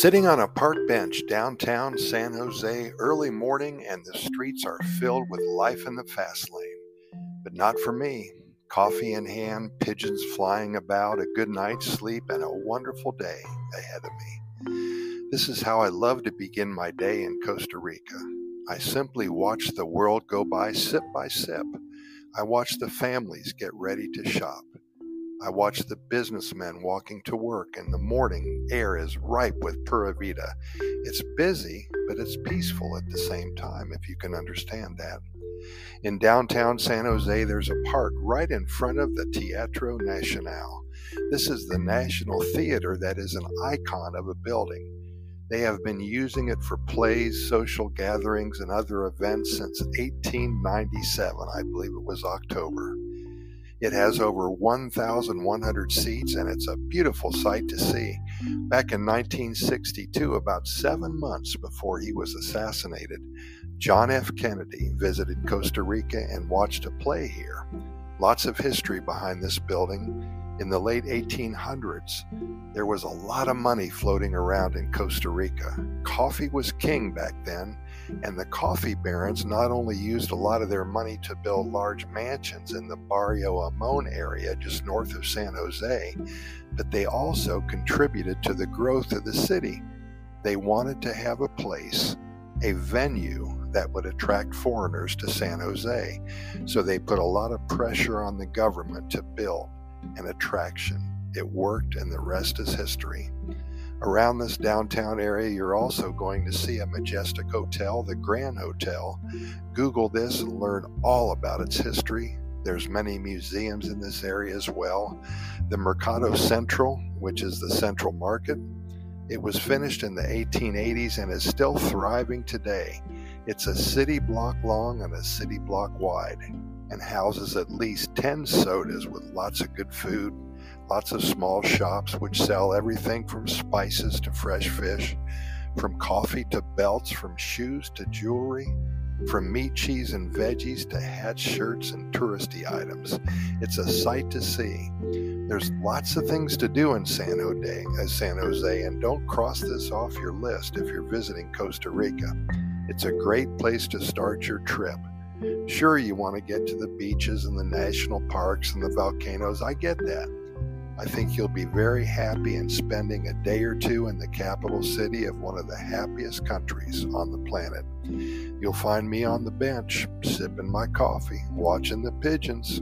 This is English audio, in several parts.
Sitting on a park bench downtown San Jose early morning, and the streets are filled with life in the fast lane. But not for me. Coffee in hand, pigeons flying about, a good night's sleep, and a wonderful day ahead of me. This is how I love to begin my day in Costa Rica. I simply watch the world go by sip by sip. I watch the families get ready to shop. I watch the businessmen walking to work, and the morning air is ripe with Pura Vida. It's busy, but it's peaceful at the same time, if you can understand that. In downtown San Jose, there's a park right in front of the Teatro Nacional. This is the National Theater that is an icon of a building. They have been using it for plays, social gatherings, and other events since 1897. I believe it was October. It has over 1,100 seats and it's a beautiful sight to see. Back in 1962, about seven months before he was assassinated, John F. Kennedy visited Costa Rica and watched a play here. Lots of history behind this building. In the late 1800s, there was a lot of money floating around in Costa Rica. Coffee was king back then, and the coffee barons not only used a lot of their money to build large mansions in the Barrio Amon area just north of San Jose, but they also contributed to the growth of the city. They wanted to have a place, a venue that would attract foreigners to San Jose. So they put a lot of pressure on the government to build an attraction. It worked, and the rest is history. Around this downtown area, you're also going to see a majestic hotel, the Grand Hotel. Google this and learn all about its history. There's many museums in this area as well. The Mercado Central, which is the central market, it was finished in the 1880s and is still thriving today. It's a city block long and a city block wide and houses at least 10 sodas with lots of good food, lots of small shops which sell everything from spices to fresh fish, from coffee to belts, from shoes to jewelry, from meat, cheese, and veggies to hats, shirts, and touristy items. It's a sight to see. There's lots of things to do in San Jose, uh, San Jose, and don't cross this off your list if you're visiting Costa Rica. It's a great place to start your trip. Sure, you want to get to the beaches and the national parks and the volcanoes. I get that. I think you'll be very happy in spending a day or two in the capital city of one of the happiest countries on the planet. You'll find me on the bench, sipping my coffee, watching the pigeons.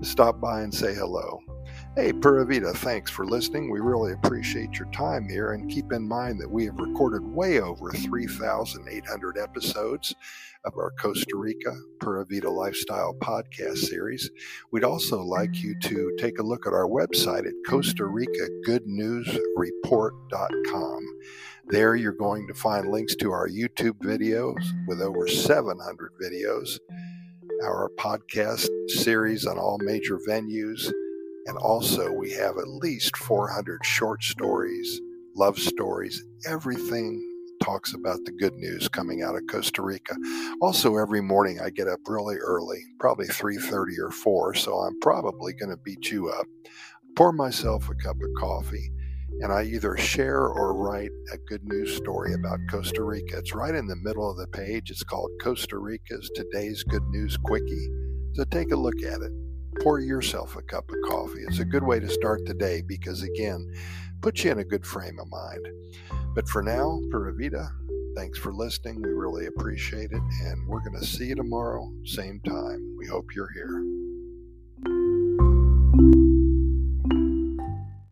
Stop by and say hello. Hey, Pura Vida, thanks for listening. We really appreciate your time here. And keep in mind that we have recorded way over 3,800 episodes of our Costa Rica Pura Vida Lifestyle podcast series. We'd also like you to take a look at our website at Costa Rica Good News Report.com. There, you're going to find links to our YouTube videos with over 700 videos, our podcast series on all major venues and also, we have at least 400 short stories, love stories, everything talks about the good news coming out of Costa Rica. Also, every morning I get up really early, probably 3:30 or 4, so I'm probably going to beat you up. Pour myself a cup of coffee, and I either share or write a good news story about Costa Rica. It's right in the middle of the page. It's called Costa Rica's Today's Good News Quickie. So take a look at it pour yourself a cup of coffee. It's a good way to start the day because, again, puts you in a good frame of mind. But for now, Pura Vida, thanks for listening. We really appreciate it. And we're going to see you tomorrow, same time. We hope you're here.